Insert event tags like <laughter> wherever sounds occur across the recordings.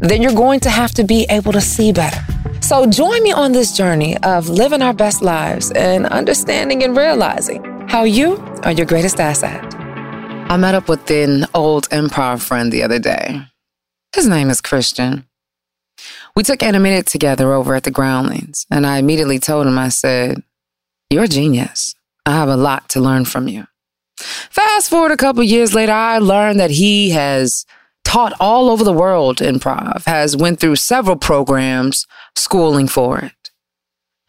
then you're going to have to be able to see better. So join me on this journey of living our best lives and understanding and realizing how you are your greatest asset. I met up with an old improv friend the other day. His name is Christian. We took animated together over at the Groundlings, and I immediately told him, I said, You're a genius. I have a lot to learn from you. Fast forward a couple years later, I learned that he has taught all over the world improv, has went through several programs, schooling for it.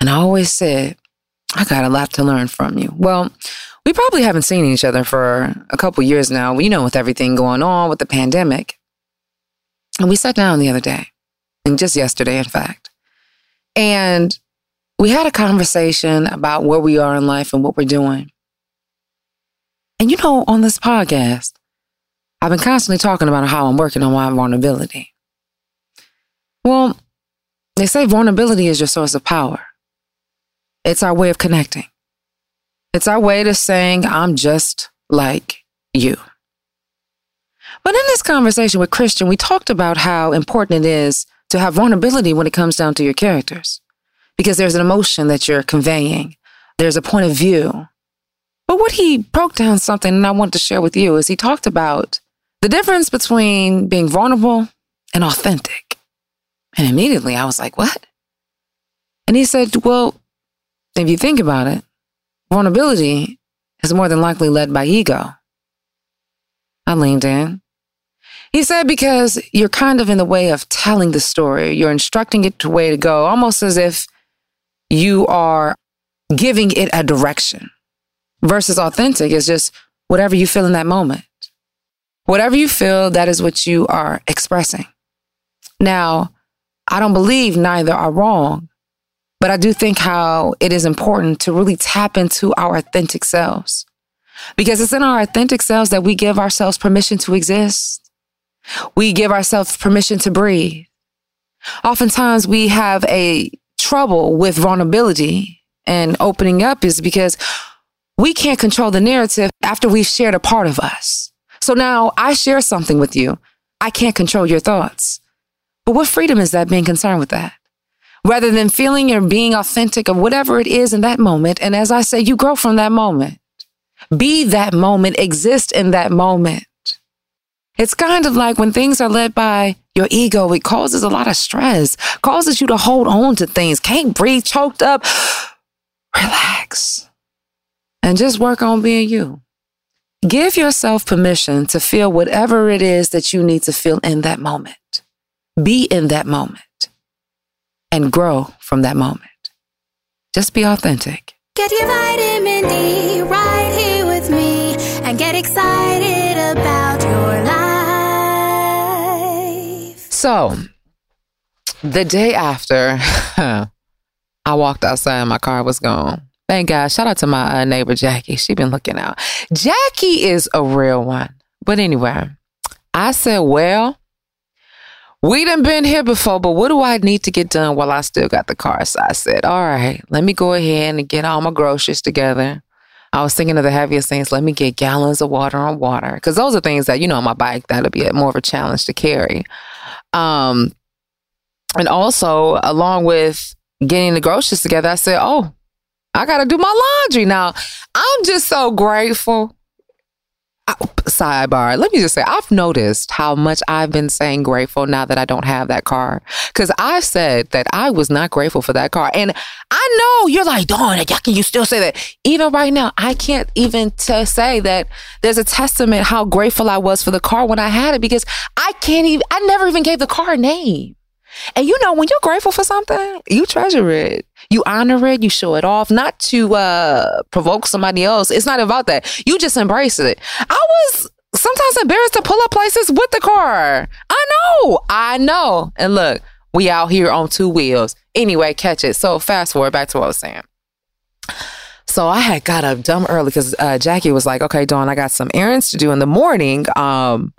And I always said, I got a lot to learn from you. Well, we probably haven't seen each other for a couple years now, you know, with everything going on with the pandemic. And we sat down the other day, and just yesterday, in fact. And we had a conversation about where we are in life and what we're doing. And you know, on this podcast, I've been constantly talking about how I'm working on my vulnerability. Well, they say vulnerability is your source of power. It's our way of connecting. It's our way to saying, I'm just like you. But in this conversation with Christian, we talked about how important it is to have vulnerability when it comes down to your characters, because there's an emotion that you're conveying, there's a point of view. But what he broke down something, and I want to share with you, is he talked about the difference between being vulnerable and authentic. And immediately I was like, what? And he said, well, if you think about it, vulnerability is more than likely led by ego. I leaned in. He said, because you're kind of in the way of telling the story, you're instructing it to way to go, almost as if you are giving it a direction versus authentic is just whatever you feel in that moment. Whatever you feel, that is what you are expressing. Now, I don't believe neither are wrong, but I do think how it is important to really tap into our authentic selves because it's in our authentic selves that we give ourselves permission to exist. We give ourselves permission to breathe. Oftentimes we have a trouble with vulnerability and opening up is because we can't control the narrative after we've shared a part of us. So now I share something with you. I can't control your thoughts. But what freedom is that being concerned with that? Rather than feeling or being authentic of whatever it is in that moment. And as I say, you grow from that moment. Be that moment, exist in that moment. It's kind of like when things are led by your ego, it causes a lot of stress, causes you to hold on to things, can't breathe, choked up. <sighs> Relax and just work on being you. Give yourself permission to feel whatever it is that you need to feel in that moment. Be in that moment and grow from that moment. Just be authentic. Get your vitamin D right here with me and get excited about your life. So, the day after <laughs> I walked outside, my car was gone. Thank God. Shout out to my uh, neighbor Jackie. She been looking out. Jackie is a real one. But anyway, I said, well, we done been here before, but what do I need to get done while I still got the car? So I said, all right, let me go ahead and get all my groceries together. I was thinking of the heaviest things. Let me get gallons of water on water. Cause those are things that, you know, on my bike, that'll be more of a challenge to carry. Um, and also along with getting the groceries together, I said, oh, I got to do my laundry now. I'm just so grateful. sidebar. Let me just say, I've noticed how much I've been saying grateful now that I don't have that car. Cause I said that I was not grateful for that car. And I know you're like, Dawn, how can you still say that? Even right now, I can't even to say that there's a testament how grateful I was for the car when I had it because I can't even, I never even gave the car a name. And you know, when you're grateful for something, you treasure it. You honor it, you show it off, not to uh provoke somebody else. It's not about that. You just embrace it. I was sometimes embarrassed to pull up places with the car. I know. I know. And look, we out here on two wheels. Anyway, catch it. So fast forward back to what I was saying. So I had got up dumb early because uh, Jackie was like, "Okay, Dawn, I got some errands to do in the morning. Um,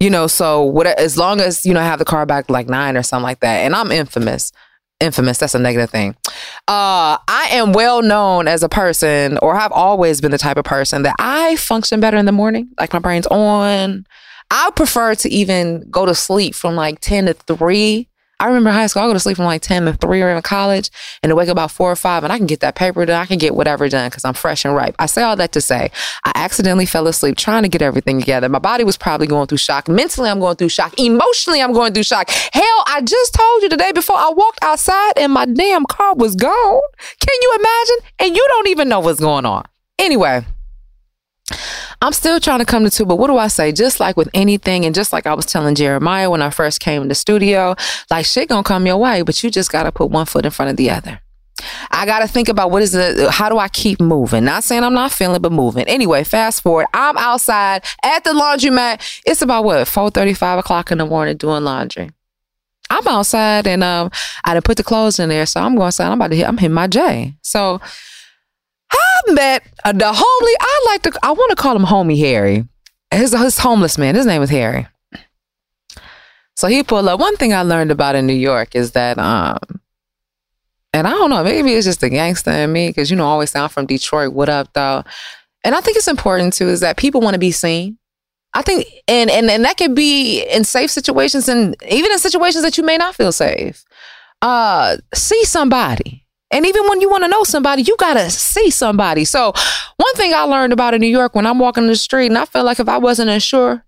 you know, so what as long as, you know, I have the car back like nine or something like that. And I'm infamous. Infamous, that's a negative thing. Uh, I am well known as a person, or I've always been the type of person that I function better in the morning. Like my brain's on. I prefer to even go to sleep from like 10 to 3 I remember high school, I go to sleep from like 10 to 3 or in college and to wake up about 4 or 5 and I can get that paper done. I can get whatever done because I'm fresh and ripe. I say all that to say I accidentally fell asleep trying to get everything together. My body was probably going through shock. Mentally, I'm going through shock. Emotionally, I'm going through shock. Hell, I just told you the day before I walked outside and my damn car was gone. Can you imagine? And you don't even know what's going on. Anyway, I'm still trying to come to two, but what do I say? Just like with anything, and just like I was telling Jeremiah when I first came in the studio, like shit gonna come your way, but you just gotta put one foot in front of the other. I got to think about what is the, how do I keep moving? Not saying I'm not feeling, but moving. Anyway, fast forward. I'm outside at the laundromat. It's about what, 4 35 o'clock in the morning doing laundry. I'm outside and um, I done put the clothes in there. So I'm going outside. I'm about to hit, I'm hitting my J. So I met the homely. I like to. I want to call him homie Harry. His his homeless man. His name is Harry. So he pulled up. One thing I learned about in New York is that, um, and I don't know, maybe it's just the gangster in me because you know, I always sound from Detroit. What up, though? And I think it's important too is that people want to be seen. I think, and and and that can be in safe situations, and even in situations that you may not feel safe. Uh, see somebody and even when you want to know somebody, you got to see somebody. So, one thing I learned about in New York when I'm walking the street and I feel like if I wasn't insured,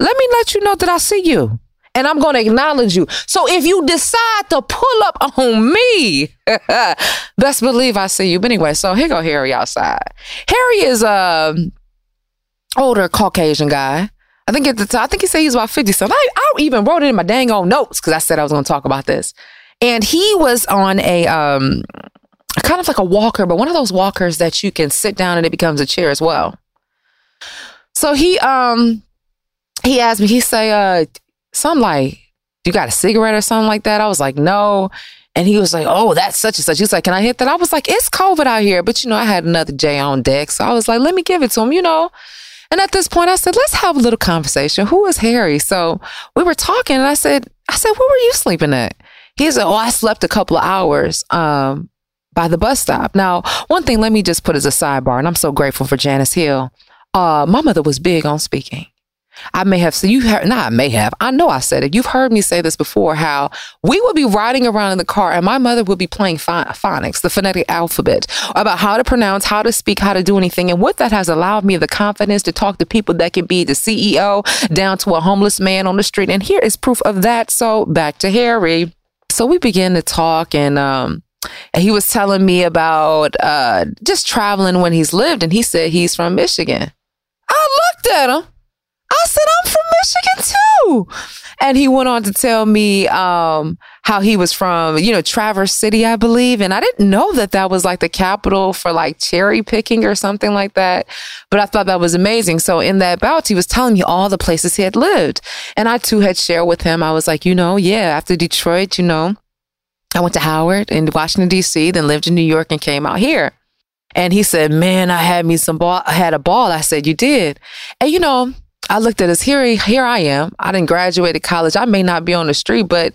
let me let you know that I see you and I'm going to acknowledge you. So, if you decide to pull up on me, <laughs> best believe I see you. But anyway, so here go Harry outside. Harry is a older Caucasian guy. I think at the time, I think he said he's about 50 something. I, I even wrote it in my dang old notes because I said I was going to talk about this. And he was on a um, kind of like a walker, but one of those walkers that you can sit down and it becomes a chair as well. So he um he asked me, he say, uh, something like, you got a cigarette or something like that? I was like, no. And he was like, oh, that's such and such. He was like, can I hit that? I was like, it's COVID out here. But, you know, I had another J on deck. So I was like, let me give it to him, you know. And at this point, I said, let's have a little conversation. Who is Harry? So we were talking and I said, I said, where were you sleeping at? He said, Oh, I slept a couple of hours um, by the bus stop. Now, one thing, let me just put as a sidebar, and I'm so grateful for Janice Hill. Uh, my mother was big on speaking. I may have said, you heard, not I may have, I know I said it. You've heard me say this before how we would be riding around in the car and my mother would be playing phonics, the phonetic alphabet, about how to pronounce, how to speak, how to do anything. And what that has allowed me the confidence to talk to people that can be the CEO down to a homeless man on the street. And here is proof of that. So back to Harry. So we began to talk and, um, he was telling me about uh, just traveling when he's lived, and he said he's from Michigan. I looked at him. I said, I'm from Michigan too. And he went on to tell me um, how he was from, you know, Traverse City, I believe. And I didn't know that that was like the capital for like cherry picking or something like that. But I thought that was amazing. So in that bout, he was telling me all the places he had lived. And I too had shared with him. I was like, you know, yeah, after Detroit, you know, I went to Howard in Washington, D.C., then lived in New York and came out here. And he said, man, I had me some ball. I had a ball. I said, you did. And you know, I looked at us here. Here I am. I didn't graduate college. I may not be on the street, but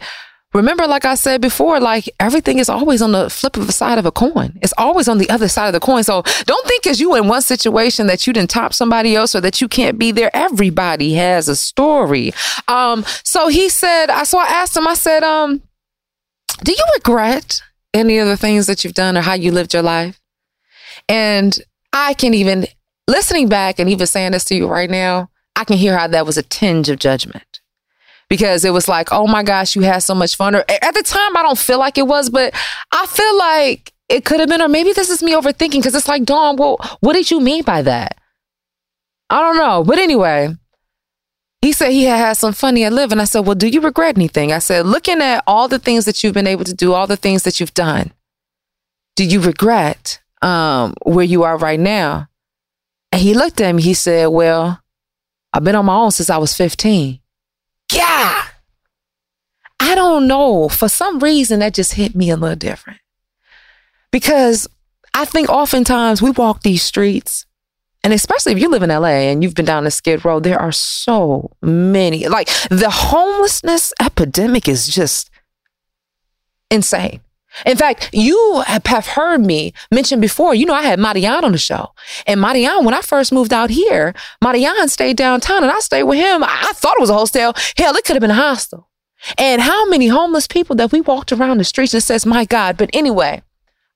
remember, like I said before, like everything is always on the flip of the side of a coin. It's always on the other side of the coin. So don't think because you in one situation that you didn't top somebody else or that you can't be there. Everybody has a story. Um, so he said, I so I asked him, I said, um, do you regret any of the things that you've done or how you lived your life? And I can even listening back and even saying this to you right now, I can hear how that was a tinge of judgment because it was like, oh my gosh, you had so much fun. Or at the time, I don't feel like it was, but I feel like it could have been, or maybe this is me overthinking because it's like, Dawn, well, what did you mean by that? I don't know. But anyway, he said he had had some fun at living. I said, well, do you regret anything? I said, looking at all the things that you've been able to do, all the things that you've done, do you regret um, where you are right now? And he looked at me. He said, well, I've been on my own since I was 15. Yeah. I don't know. For some reason, that just hit me a little different. Because I think oftentimes we walk these streets, and especially if you live in LA and you've been down the Skid Row, there are so many. Like the homelessness epidemic is just insane. In fact, you have heard me mention before, you know, I had Marian on the show. And Marian, when I first moved out here, Marian stayed downtown and I stayed with him. I thought it was a hostel. Hell, it could have been a hostel. And how many homeless people that we walked around the streets and says, my God. But anyway,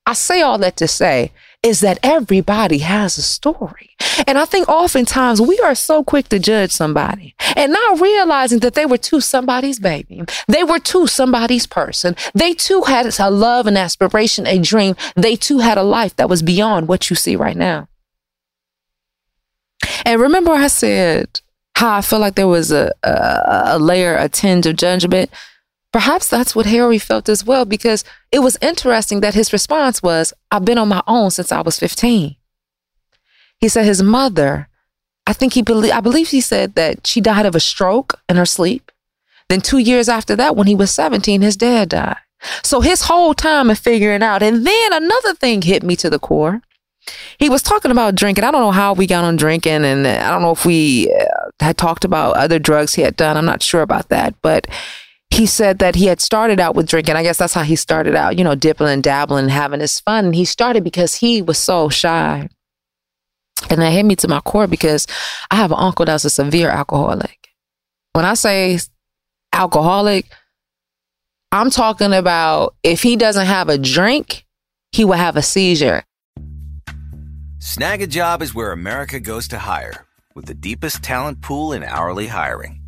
I say all that to say is that everybody has a story. And I think oftentimes we are so quick to judge somebody and not realizing that they were too somebody's baby. They were too somebody's person. They too had a love, an aspiration, a dream. They too had a life that was beyond what you see right now. And remember, I said how I feel like there was a, a, a layer, a tinge of judgment. Perhaps that's what Harry felt as well, because it was interesting that his response was, I've been on my own since I was 15. He said his mother, I think he believe I believe he said that she died of a stroke in her sleep. Then two years after that, when he was 17, his dad died. So his whole time of figuring out. And then another thing hit me to the core. He was talking about drinking. I don't know how we got on drinking, and I don't know if we uh, had talked about other drugs he had done. I'm not sure about that. But he said that he had started out with drinking. I guess that's how he started out, you know, dipping and dabbling, having his fun. And he started because he was so shy. And that hit me to my core because I have an uncle that's a severe alcoholic. When I say alcoholic, I'm talking about if he doesn't have a drink, he will have a seizure. Snagajob is where America goes to hire, with the deepest talent pool in hourly hiring.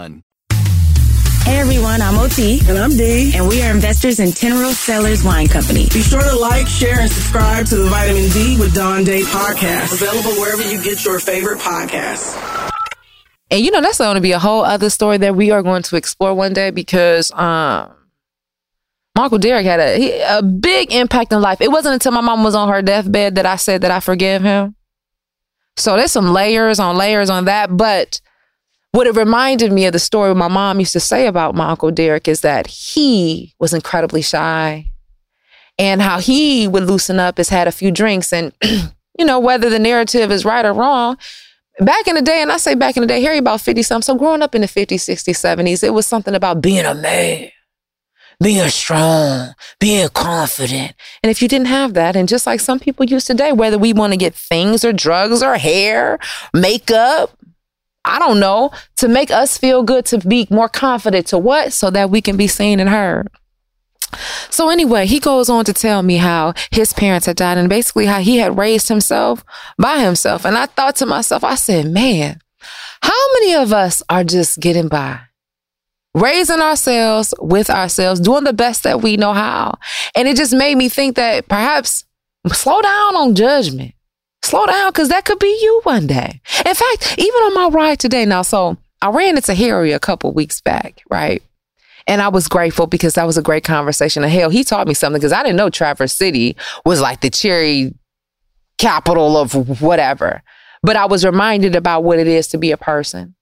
Hey everyone, I'm OT. And I'm D. And we are investors in Tenero Cellars Wine Company. Be sure to like, share, and subscribe to the Vitamin D with Dawn Day podcast. Available wherever you get your favorite podcasts. And you know, that's going to be a whole other story that we are going to explore one day because um my Uncle Derek had a he, a big impact in life. It wasn't until my mom was on her deathbed that I said that I forgive him. So there's some layers on layers on that. But what it reminded me of the story my mom used to say about my Uncle Derek is that he was incredibly shy and how he would loosen up has had a few drinks. And, <clears throat> you know, whether the narrative is right or wrong, back in the day, and I say back in the day, Harry about 50 something. So growing up in the 50s, 60s, 70s, it was something about being a man, being strong, being confident. And if you didn't have that, and just like some people use today, whether we want to get things or drugs or hair, makeup, I don't know, to make us feel good, to be more confident, to what? So that we can be seen and heard. So anyway, he goes on to tell me how his parents had died and basically how he had raised himself by himself. And I thought to myself, I said, man, how many of us are just getting by? Raising ourselves with ourselves, doing the best that we know how. And it just made me think that perhaps slow down on judgment. Slow down because that could be you one day. In fact, even on my ride today, now, so I ran into Harry a couple weeks back, right? And I was grateful because that was a great conversation. And hell, he taught me something because I didn't know Traverse City was like the cherry capital of whatever. But I was reminded about what it is to be a person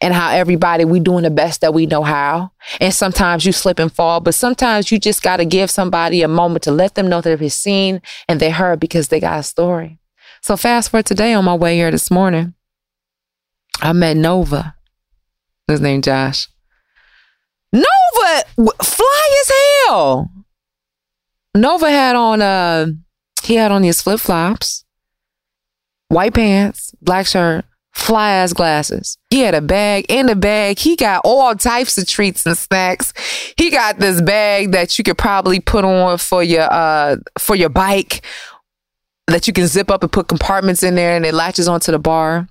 and how everybody we doing the best that we know how. And sometimes you slip and fall, but sometimes you just got to give somebody a moment to let them know that they're seen and they heard because they got a story. So fast forward today on my way here this morning, I met Nova. His name Josh. Nova fly as hell. Nova had on uh he had on his flip flops, white pants, black shirt, fly ass glasses. He had a bag. In the bag, he got all types of treats and snacks. He got this bag that you could probably put on for your uh for your bike that you can zip up and put compartments in there and it latches onto the bar.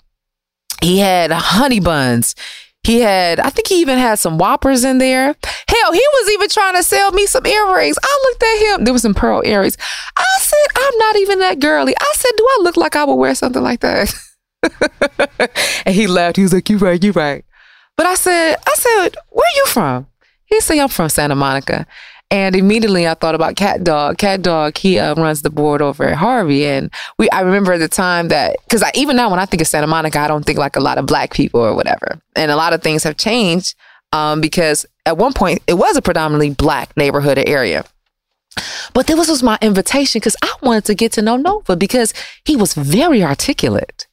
He had honey buns. He had, I think he even had some whoppers in there. Hell, he was even trying to sell me some earrings. I looked at him. There was some pearl earrings. I said, I'm not even that girly. I said, do I look like I would wear something like that? <laughs> and he laughed. He was like, you right, you right. But I said, I said, where you from? He said, I'm from Santa Monica. And immediately I thought about Cat Dog. Cat Dog, he uh, runs the board over at Harvey. And we, I remember the time that, because I, even now when I think of Santa Monica, I don't think like a lot of black people or whatever. And a lot of things have changed um, because at one point it was a predominantly black neighborhood or area. But this was my invitation because I wanted to get to know Nova because he was very articulate.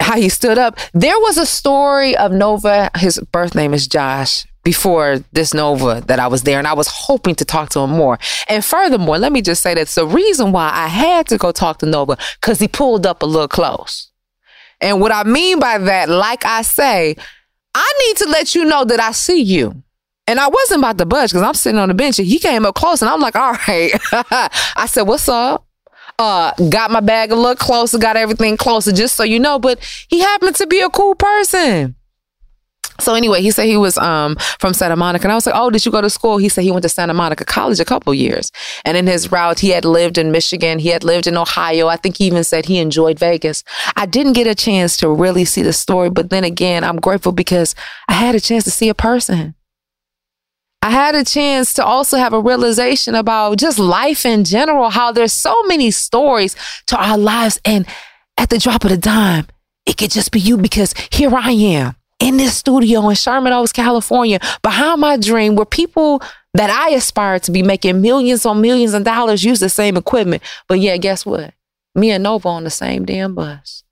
How he stood up. There was a story of Nova. His birth name is Josh before this Nova that I was there and I was hoping to talk to him more. And furthermore, let me just say that's the reason why I had to go talk to Nova because he pulled up a little close. And what I mean by that, like I say, I need to let you know that I see you. And I wasn't about to budge because I'm sitting on the bench and he came up close and I'm like, all right. <laughs> I said, what's up? Uh, got my bag a little closer, got everything closer, just so you know. But he happened to be a cool person. So anyway, he said he was um, from Santa Monica, and I was like, "Oh, did you go to school?" He said he went to Santa Monica College a couple years, and in his route, he had lived in Michigan, he had lived in Ohio. I think he even said he enjoyed Vegas. I didn't get a chance to really see the story, but then again, I'm grateful because I had a chance to see a person. I had a chance to also have a realization about just life in general, how there's so many stories to our lives, and at the drop of a dime, it could just be you because here I am in this studio in Sherman Oaks, California, behind my dream, where people that I aspire to be making millions on millions of dollars use the same equipment. But yeah, guess what? Me and Nova on the same damn bus.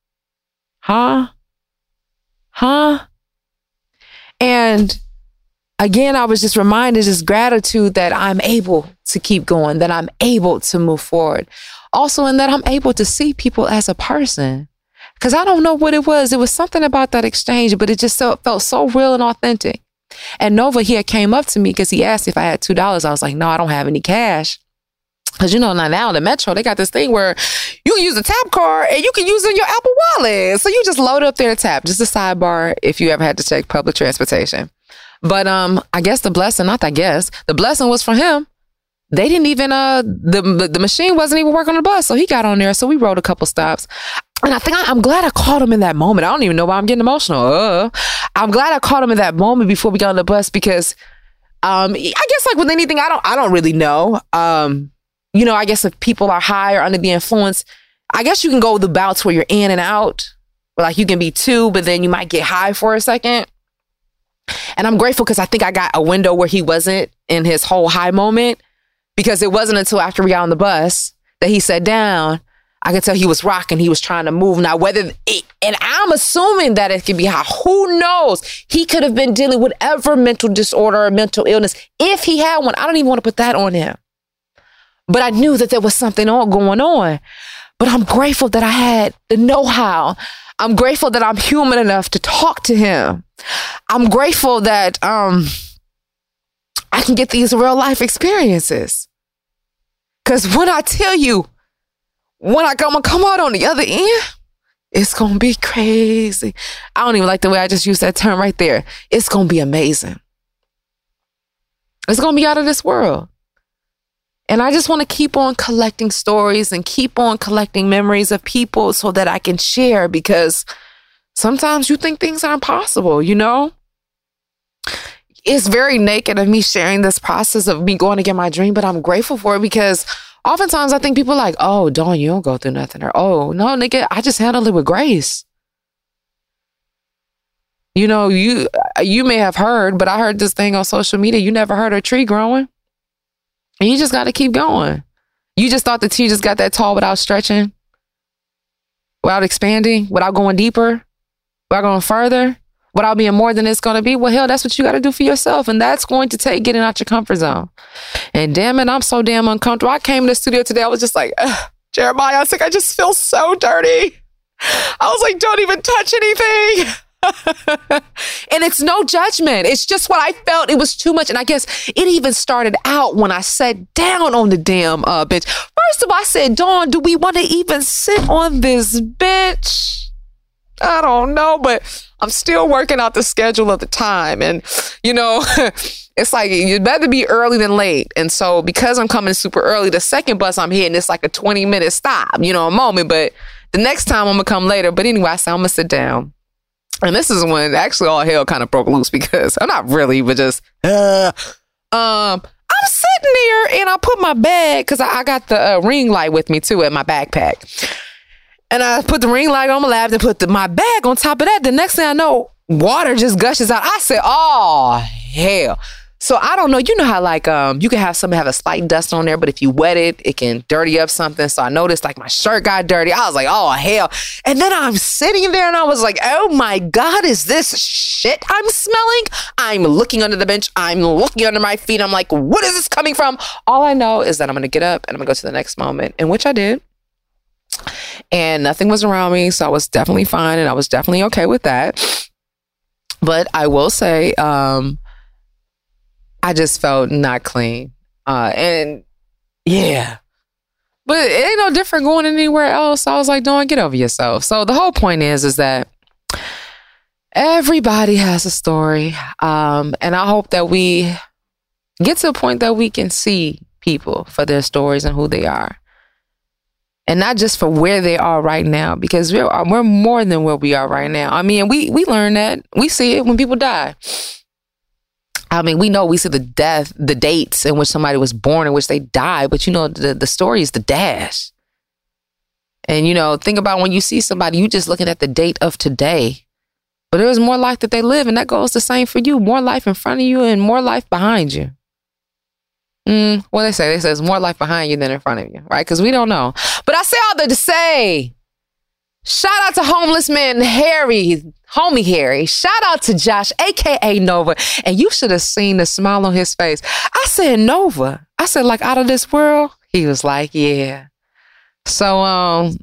Huh? Huh? And again, I was just reminded this gratitude that I'm able to keep going, that I'm able to move forward. Also, and that I'm able to see people as a person. Because I don't know what it was. It was something about that exchange, but it just so, felt so real and authentic. And Nova here came up to me because he asked if I had $2. I was like, no, I don't have any cash. Because you know, now, now in the Metro, they got this thing where you can use a tap card and you can use it in your Apple Wallet. So you just load up there to tap. Just a sidebar if you ever had to take public transportation. But um, I guess the blessing, not I guess, the blessing was for him. They didn't even uh the the machine wasn't even working on the bus, so he got on there. So we rode a couple stops. And I think I, am glad I caught him in that moment. I don't even know why I'm getting emotional. Uh, I'm glad I caught him in that moment before we got on the bus because, um, I guess like with anything, I don't, I don't really know. Um, you know, I guess if people are high or under the influence, I guess you can go the bouts where you're in and out. Like you can be two, but then you might get high for a second. And I'm grateful because I think I got a window where he wasn't in his whole high moment because it wasn't until after we got on the bus that he sat down I could tell he was rocking. He was trying to move. Now, whether it, and I'm assuming that it could be how, who knows? He could have been dealing with whatever mental disorder or mental illness. If he had one, I don't even want to put that on him. But I knew that there was something on going on. But I'm grateful that I had the know how. I'm grateful that I'm human enough to talk to him. I'm grateful that um, I can get these real life experiences. Because when I tell you, when I come, come out on the other end, it's gonna be crazy. I don't even like the way I just used that term right there. It's gonna be amazing. It's gonna be out of this world. And I just want to keep on collecting stories and keep on collecting memories of people so that I can share because sometimes you think things are impossible, you know? It's very naked of me sharing this process of me going to get my dream, but I'm grateful for it because oftentimes I think people are like, oh, Dawn, you don't go through nothing. Or, oh, no, nigga, I just handle it with grace. You know, you you may have heard, but I heard this thing on social media. You never heard a tree growing. And you just got to keep going. You just thought the tree just got that tall without stretching, without expanding, without going deeper, without going further without being more than it's going to be, well, hell, that's what you got to do for yourself. And that's going to take getting out your comfort zone. And damn it, I'm so damn uncomfortable. I came to the studio today. I was just like, Jeremiah, I was like, I just feel so dirty. I was like, don't even touch anything. <laughs> and it's no judgment. It's just what I felt. It was too much. And I guess it even started out when I sat down on the damn uh, bench. First of all, I said, Dawn, do we want to even sit on this bench? I don't know, but I'm still working out the schedule of the time. And, you know, <laughs> it's like you'd better be early than late. And so because I'm coming super early, the second bus I'm hitting, it's like a 20 minute stop, you know, a moment. But the next time I'm gonna come later. But anyway, I said I'm gonna sit down. And this is when actually all hell kind of broke loose because <laughs> I'm not really, but just uh, um I'm sitting there and I put my bag because I, I, got the uh, ring light with me too in my backpack. And I put the ring light on my lap and put the, my bag on top of that. The next thing I know, water just gushes out. I said, oh, hell. So I don't know. You know how like um you can have something have a slight dust on there, but if you wet it, it can dirty up something. So I noticed like my shirt got dirty. I was like, oh hell. And then I'm sitting there and I was like, oh my God, is this shit I'm smelling? I'm looking under the bench. I'm looking under my feet. I'm like, what is this coming from? All I know is that I'm gonna get up and I'm gonna go to the next moment, in which I did and nothing was around me. So I was definitely fine and I was definitely okay with that. But I will say, um, I just felt not clean. Uh, and yeah, but it ain't no different going anywhere else. I was like, don't get over yourself. So the whole point is, is that Everybody has a story. Um, and I hope that we get to a point that we can see people for their stories and who they are. And not just for where they are right now, because we're uh, we're more than where we are right now. I mean, we we learn that we see it when people die. I mean, we know we see the death, the dates in which somebody was born, in which they died, but you know, the, the story is the dash. And you know, think about when you see somebody, you just looking at the date of today. But there is more life that they live, and that goes the same for you. More life in front of you and more life behind you. Mm, what they say? They say there's more life behind you than in front of you, right? Because we don't know. But I say all that to say, shout out to homeless man Harry, homie Harry. Shout out to Josh, aka Nova. And you should have seen the smile on his face. I said Nova. I said like out of this world. He was like, yeah. So um,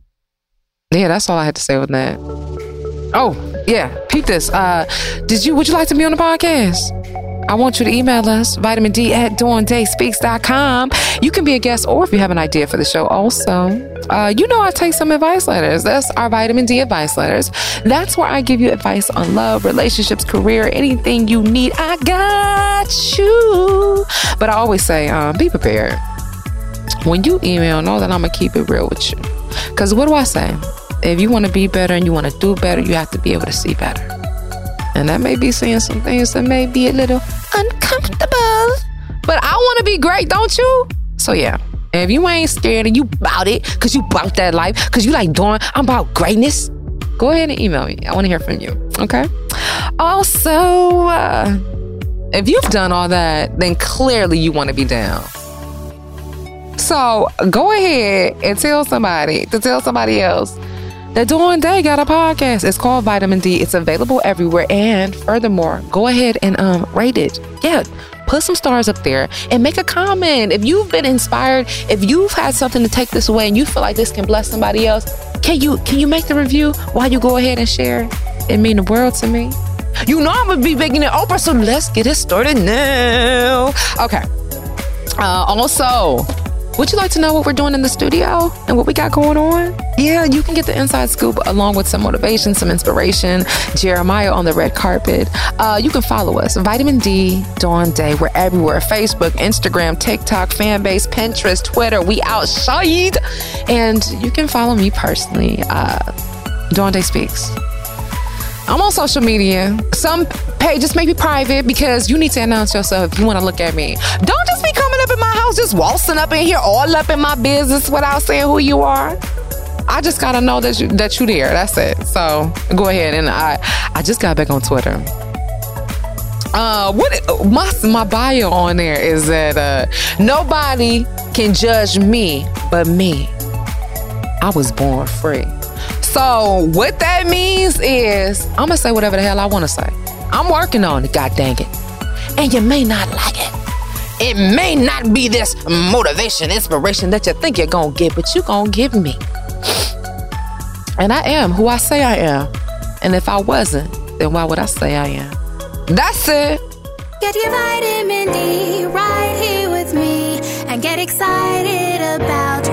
yeah, that's all I had to say with that. Oh yeah, peep this. Uh, did you? Would you like to be on the podcast? I want you to email us, vitamin D at dawndayspeaks.com. You can be a guest or if you have an idea for the show also. Uh, you know I take some advice letters. That's our vitamin D advice letters. That's where I give you advice on love, relationships, career, anything you need. I got you. But I always say, um, be prepared. When you email, know that I'm going to keep it real with you. Because what do I say? If you want to be better and you want to do better, you have to be able to see better. And that may be saying some things that may be a little uncomfortable. But I want to be great, don't you? So yeah. If you ain't scared and you bout it, cause you bout that life, cause you like doing, I'm about greatness. Go ahead and email me. I want to hear from you. Okay. Also, uh, if you've done all that, then clearly you want to be down. So go ahead and tell somebody to tell somebody else that Dawn Day got a podcast. It's called Vitamin D. It's available everywhere. And furthermore, go ahead and um, rate it. Yeah, put some stars up there and make a comment. If you've been inspired, if you've had something to take this away and you feel like this can bless somebody else, can you can you make the review while you go ahead and share? It mean the world to me. You know I'm gonna be making it Oprah, so let's get it started now. Okay. Uh, also, would you like to know what we're doing in the studio and what we got going on? Yeah, you can get the inside scoop along with some motivation, some inspiration. Jeremiah on the red carpet. Uh, you can follow us, Vitamin D, Dawn Day. We're everywhere Facebook, Instagram, TikTok, Fanbase, Pinterest, Twitter. We outside. And you can follow me personally, uh, Dawn Day Speaks. I'm on social media. Some pages may be private because you need to announce yourself if you want to look at me. Don't just be coming up in my house, just waltzing up in here, all up in my business without saying who you are. I just gotta know that you that you there. That's it. So go ahead and I I just got back on Twitter. Uh, what my my bio on there is that uh, nobody can judge me but me. I was born free. So what that means is I'm gonna say whatever the hell I wanna say. I'm working on it, god dang it. And you may not like it. It may not be this motivation, inspiration that you think you're gonna get, but you're gonna give me. And I am who I say I am. And if I wasn't, then why would I say I am? That's it. Get your vitamin D right here with me and get excited about